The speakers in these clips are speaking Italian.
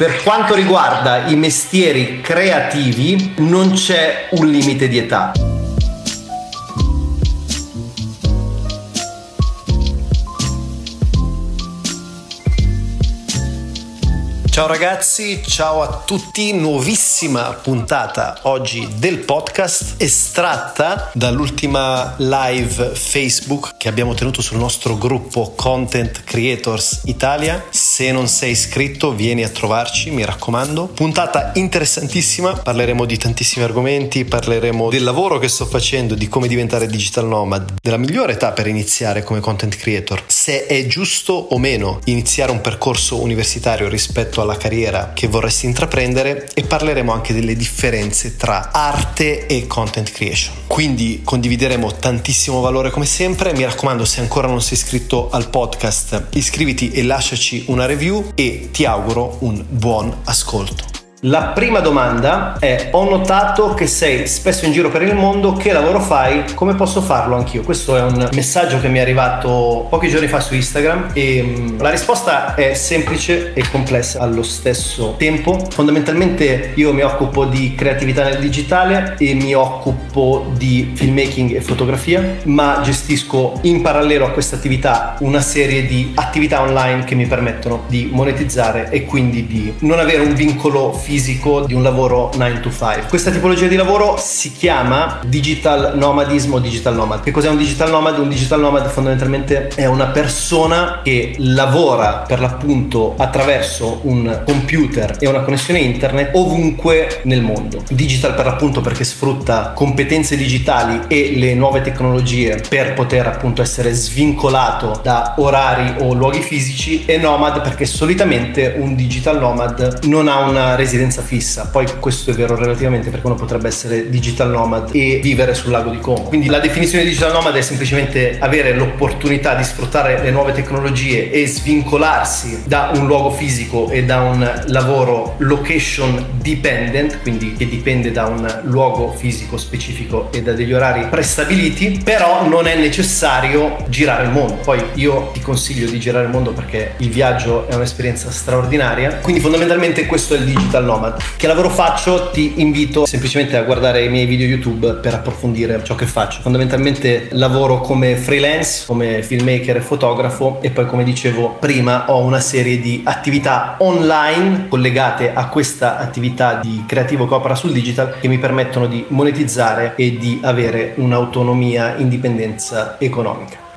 Per quanto riguarda i mestieri creativi, non c'è un limite di età. Ciao ragazzi, ciao a tutti, nuovissima puntata oggi del podcast estratta dall'ultima live Facebook che abbiamo tenuto sul nostro gruppo Content Creators Italia. Se non sei iscritto vieni a trovarci, mi raccomando. Puntata interessantissima, parleremo di tantissimi argomenti, parleremo del lavoro che sto facendo, di come diventare digital nomad, della migliore età per iniziare come content creator, se è giusto o meno iniziare un percorso universitario rispetto alla carriera che vorresti intraprendere e parleremo anche delle differenze tra arte e content creation. Quindi condivideremo tantissimo valore come sempre, mi raccomando se ancora non sei iscritto al podcast iscriviti e lasciaci una review e ti auguro un buon ascolto. La prima domanda è: Ho notato che sei spesso in giro per il mondo, che lavoro fai? Come posso farlo anch'io? Questo è un messaggio che mi è arrivato pochi giorni fa su Instagram e mm, la risposta è semplice e complessa allo stesso tempo. Fondamentalmente io mi occupo di creatività nel digitale e mi occupo di filmmaking e fotografia, ma gestisco in parallelo a questa attività una serie di attività online che mi permettono di monetizzare e quindi di non avere un vincolo fisico fisico di un lavoro 9 to 5. Questa tipologia di lavoro si chiama digital nomadismo digital nomad. Che cos'è un digital nomad? Un digital nomad fondamentalmente è una persona che lavora per l'appunto attraverso un computer e una connessione internet ovunque nel mondo. Digital per l'appunto perché sfrutta competenze digitali e le nuove tecnologie per poter appunto essere svincolato da orari o luoghi fisici e nomad perché solitamente un digital nomad non ha una residenza residenza fissa. Poi questo è vero relativamente perché uno potrebbe essere digital nomad e vivere sul lago di Como. Quindi la definizione di digital nomad è semplicemente avere l'opportunità di sfruttare le nuove tecnologie e svincolarsi da un luogo fisico e da un lavoro location dependent, quindi che dipende da un luogo fisico specifico e da degli orari prestabiliti, però non è necessario girare il mondo. Poi io ti consiglio di girare il mondo perché il viaggio è un'esperienza straordinaria. Quindi fondamentalmente questo è il digital nomad. Che lavoro faccio? Ti invito semplicemente a guardare i miei video YouTube per approfondire ciò che faccio. Fondamentalmente lavoro come freelance, come filmmaker e fotografo e poi come dicevo prima ho una serie di attività online collegate a questa attività di creativo che opera sul digital che mi permettono di monetizzare e di avere un'autonomia, indipendenza economica.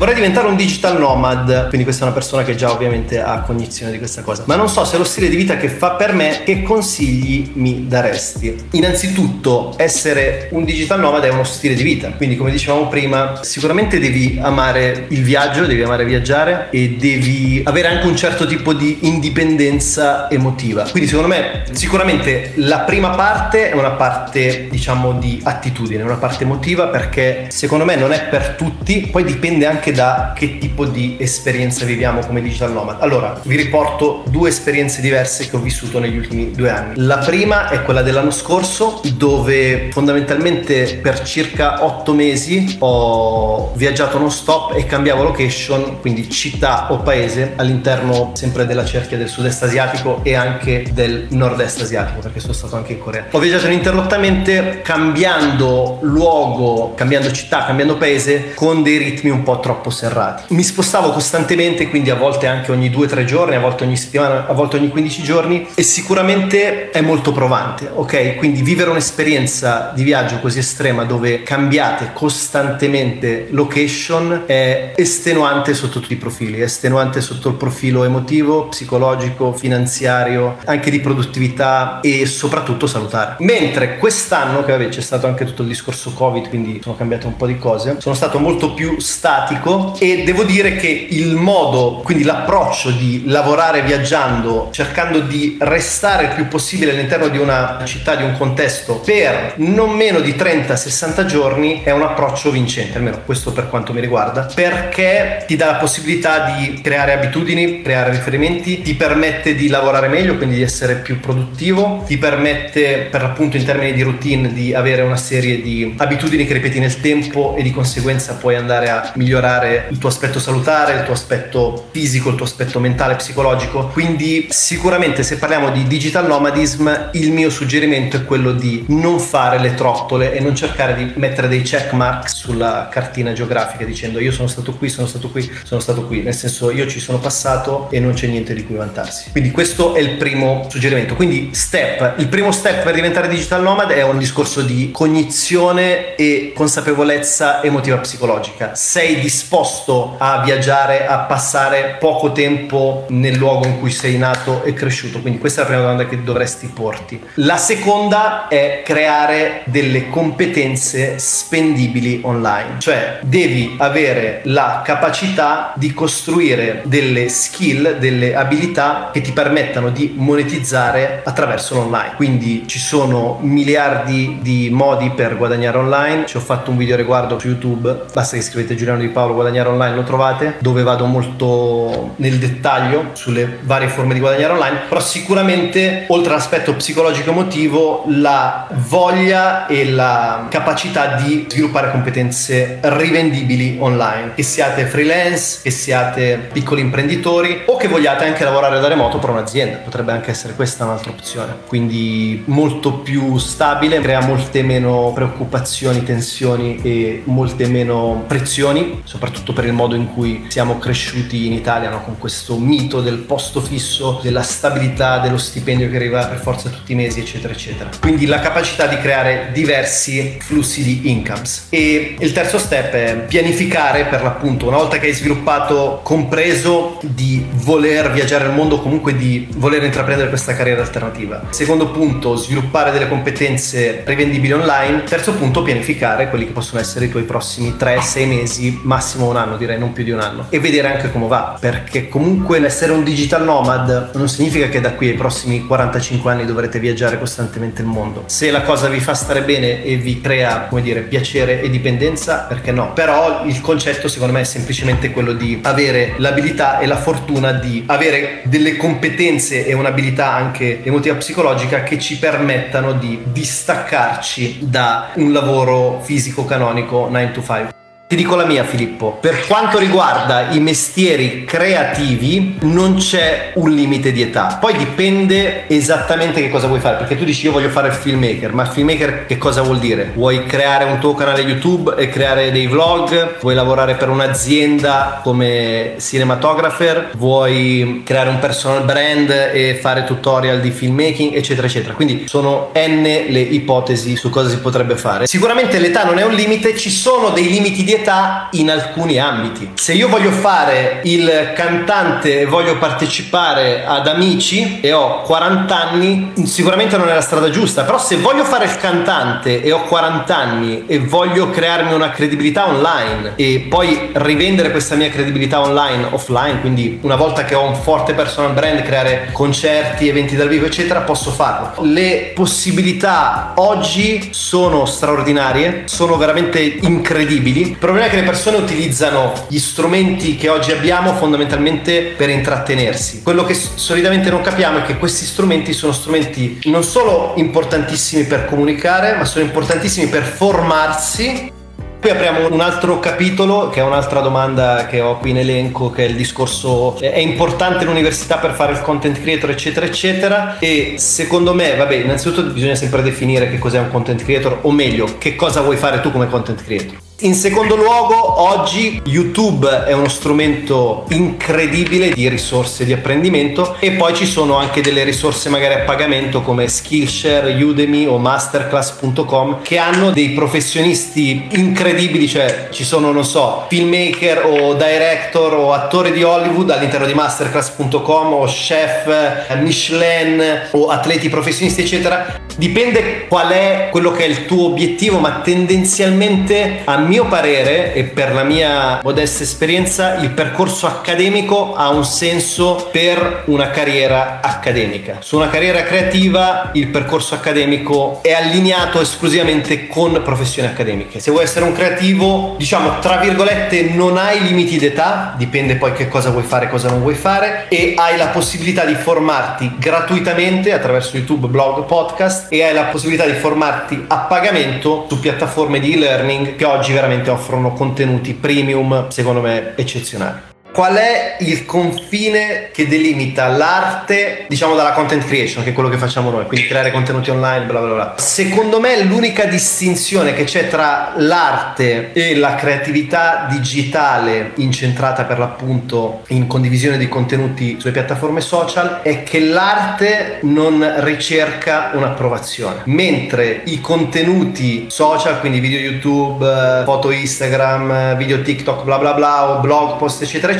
Vorrei diventare un digital nomad, quindi questa è una persona che già ovviamente ha cognizione di questa cosa. Ma non so se è lo stile di vita che fa per me, che consigli mi daresti? Innanzitutto, essere un digital nomad è uno stile di vita, quindi come dicevamo prima, sicuramente devi amare il viaggio, devi amare viaggiare e devi avere anche un certo tipo di indipendenza emotiva. Quindi secondo me sicuramente la prima parte è una parte diciamo di attitudine, una parte emotiva perché secondo me non è per tutti, poi dipende anche anche da che tipo di esperienza viviamo come digital nomad. Allora, vi riporto due esperienze diverse che ho vissuto negli ultimi due anni. La prima è quella dell'anno scorso, dove fondamentalmente per circa otto mesi ho viaggiato non stop e cambiavo location, quindi città o paese all'interno sempre della cerchia del sud-est asiatico e anche del nord-est asiatico, perché sono stato anche in Corea. Ho viaggiato ininterrottamente cambiando luogo, cambiando città, cambiando paese con dei ritmi un po' troppo troppo serrati. Mi spostavo costantemente, quindi a volte anche ogni 2-3 giorni, a volte ogni settimana, a volte ogni 15 giorni e sicuramente è molto provante, ok? Quindi vivere un'esperienza di viaggio così estrema dove cambiate costantemente location è estenuante sotto tutti i profili, è estenuante sotto il profilo emotivo, psicologico, finanziario, anche di produttività e soprattutto salutare. Mentre quest'anno, che vabbè c'è stato anche tutto il discorso Covid, quindi sono cambiate un po' di cose, sono stato molto più statico pratico e devo dire che il modo, quindi l'approccio di lavorare viaggiando, cercando di restare il più possibile all'interno di una città, di un contesto per non meno di 30-60 giorni è un approccio vincente, almeno questo per quanto mi riguarda, perché ti dà la possibilità di creare abitudini, creare riferimenti, ti permette di lavorare meglio, quindi di essere più produttivo, ti permette per l'appunto in termini di routine di avere una serie di abitudini che ripeti nel tempo e di conseguenza puoi andare a migliorare migliorare il tuo aspetto salutare, il tuo aspetto fisico, il tuo aspetto mentale, psicologico. Quindi sicuramente se parliamo di digital nomadism, il mio suggerimento è quello di non fare le trottole e non cercare di mettere dei check mark sulla cartina geografica dicendo io sono stato qui, sono stato qui, sono stato qui, nel senso io ci sono passato e non c'è niente di cui vantarsi. Quindi questo è il primo suggerimento. Quindi step, il primo step per diventare digital nomad è un discorso di cognizione e consapevolezza emotiva psicologica. Sei disposto a viaggiare, a passare poco tempo nel luogo in cui sei nato e cresciuto? Quindi questa è la prima domanda che dovresti porti. La seconda è creare delle competenze spendibili online, cioè devi avere la capacità di costruire delle skill, delle abilità che ti permettano di monetizzare attraverso l'online. Quindi ci sono miliardi di modi per guadagnare online. Ci ho fatto un video riguardo su YouTube. Basta che scrivete Giuliano Di Paolo guadagnare online, lo trovate, dove vado molto nel dettaglio sulle varie forme di guadagnare online. Però sicuramente, oltre all'aspetto psicologico emotivo, la voglia e la capacità di sviluppare competenze rivendibili online. Che siate freelance, che siate piccoli imprenditori o che vogliate anche lavorare da remoto per un'azienda. Potrebbe anche essere questa un'altra opzione. Quindi molto più stabile, crea molte meno preoccupazioni, tensioni e molte meno prezioni, soprattutto per il modo in cui siamo cresciuti in Italia, no? con questo mito del posto fisso, della stabilità, dello stipendio che arriva per forza tutti i mesi, eccetera, eccetera. Quindi la capacità di creare diversi flussi di incomes. E il terzo step è pianificare per l'appunto, una volta che hai sviluppato, compreso di voler viaggiare al mondo, comunque di voler intraprendere questa carriera alternativa. Secondo punto, sviluppare delle competenze rivendibili online. Terzo punto, pianificare quelli che possono essere i tuoi prossimi 3-6 mesi, massimo un anno, direi non più di un anno. E vedere anche come va, perché comunque essere un digital nomad non significa che da qui ai prossimi 45 anni dovrete viaggiare costantemente il mondo. Se la cosa vi fa stare bene e vi crea, come dire, piacere e dipendenza, perché no? Però il concetto secondo me è semplicemente quello di avere l'abilità e la fortuna di avere delle competenze e un'abilità anche emotiva psicologica che ci permettano di distaccarci da un lavoro fisico canonico 9 to 5. Ti dico la mia Filippo, per quanto riguarda i mestieri creativi non c'è un limite di età, poi dipende esattamente che cosa vuoi fare, perché tu dici io voglio fare il filmmaker, ma il filmmaker che cosa vuol dire? Vuoi creare un tuo canale YouTube e creare dei vlog? Vuoi lavorare per un'azienda come cinematographer? Vuoi creare un personal brand e fare tutorial di filmmaking, eccetera, eccetera. Quindi sono n le ipotesi su cosa si potrebbe fare. Sicuramente l'età non è un limite, ci sono dei limiti di età età in alcuni ambiti. Se io voglio fare il cantante e voglio partecipare ad Amici e ho 40 anni, sicuramente non è la strada giusta, però se voglio fare il cantante e ho 40 anni e voglio crearmi una credibilità online e poi rivendere questa mia credibilità online, offline, quindi una volta che ho un forte personal brand, creare concerti, eventi dal vivo, eccetera, posso farlo. Le possibilità oggi sono straordinarie, sono veramente incredibili. Però problema è che le persone utilizzano gli strumenti che oggi abbiamo fondamentalmente per intrattenersi. Quello che solitamente non capiamo è che questi strumenti sono strumenti non solo importantissimi per comunicare, ma sono importantissimi per formarsi poi apriamo un altro capitolo, che è un'altra domanda che ho qui in elenco, che è il discorso è importante l'università per fare il content creator, eccetera, eccetera. E secondo me, vabbè, innanzitutto bisogna sempre definire che cos'è un content creator, o meglio, che cosa vuoi fare tu come content creator. In secondo luogo, oggi YouTube è uno strumento incredibile di risorse di apprendimento e poi ci sono anche delle risorse magari a pagamento come Skillshare, Udemy o masterclass.com che hanno dei professionisti incredibili, cioè ci sono, non so, filmmaker o director o attori di Hollywood all'interno di masterclass.com o chef, Michelin o atleti professionisti, eccetera. Dipende qual è quello che è il tuo obiettivo, ma tendenzialmente a mio parere e per la mia modesta esperienza il percorso accademico ha un senso per una carriera accademica. Su una carriera creativa il percorso accademico è allineato esclusivamente con professioni accademiche. Se vuoi essere un creativo, diciamo tra virgolette, non hai limiti d'età, dipende poi che cosa vuoi fare e cosa non vuoi fare e hai la possibilità di formarti gratuitamente attraverso YouTube, blog, podcast e hai la possibilità di formarti a pagamento su piattaforme di e-learning che oggi veramente offrono contenuti premium, secondo me, eccezionali. Qual è il confine che delimita l'arte, diciamo, dalla content creation, che è quello che facciamo noi, quindi creare contenuti online, bla bla bla. Secondo me l'unica distinzione che c'è tra l'arte e la creatività digitale incentrata per l'appunto in condivisione di contenuti sulle piattaforme social è che l'arte non ricerca un'approvazione, mentre i contenuti social, quindi video YouTube, foto Instagram, video TikTok, bla bla bla, o blog post, eccetera, eccetera,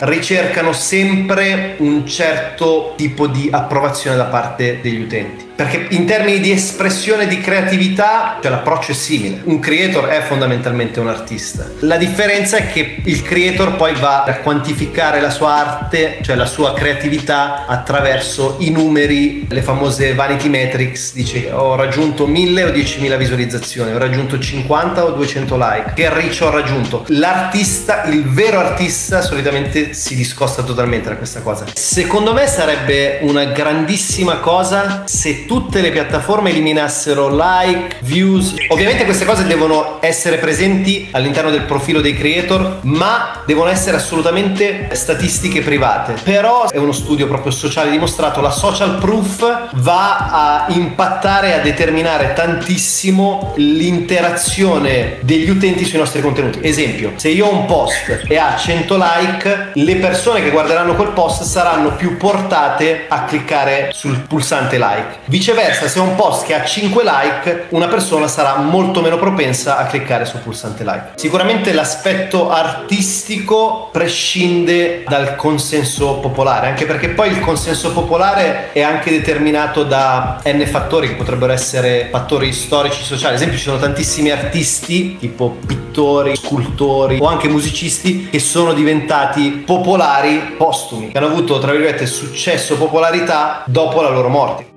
ricercano sempre un certo tipo di approvazione da parte degli utenti. Perché in termini di espressione di creatività, cioè l'approccio è simile. Un creator è fondamentalmente un artista. La differenza è che il creator poi va a quantificare la sua arte, cioè la sua creatività, attraverso i numeri, le famose vanity metrics. Dice ho raggiunto 1000 o 10.000 visualizzazioni, ho raggiunto 50 o 200 like. Che reach ho raggiunto? L'artista, il vero artista, solitamente si discosta totalmente da questa cosa. Secondo me sarebbe una grandissima cosa se tutte le piattaforme eliminassero like, views. Ovviamente queste cose devono essere presenti all'interno del profilo dei creator, ma devono essere assolutamente statistiche private. Però è uno studio proprio sociale dimostrato, la social proof va a impattare, a determinare tantissimo l'interazione degli utenti sui nostri contenuti. Esempio, se io ho un post e ha 100 like, le persone che guarderanno quel post saranno più portate a cliccare sul pulsante like Viceversa, se un post che ha 5 like, una persona sarà molto meno propensa a cliccare sul pulsante like. Sicuramente l'aspetto artistico prescinde dal consenso popolare, anche perché poi il consenso popolare è anche determinato da n fattori che potrebbero essere fattori storici, sociali. Ad esempio, ci sono tantissimi artisti, tipo pittori, scultori o anche musicisti, che sono diventati popolari postumi, che hanno avuto, tra virgolette, successo, popolarità dopo la loro morte.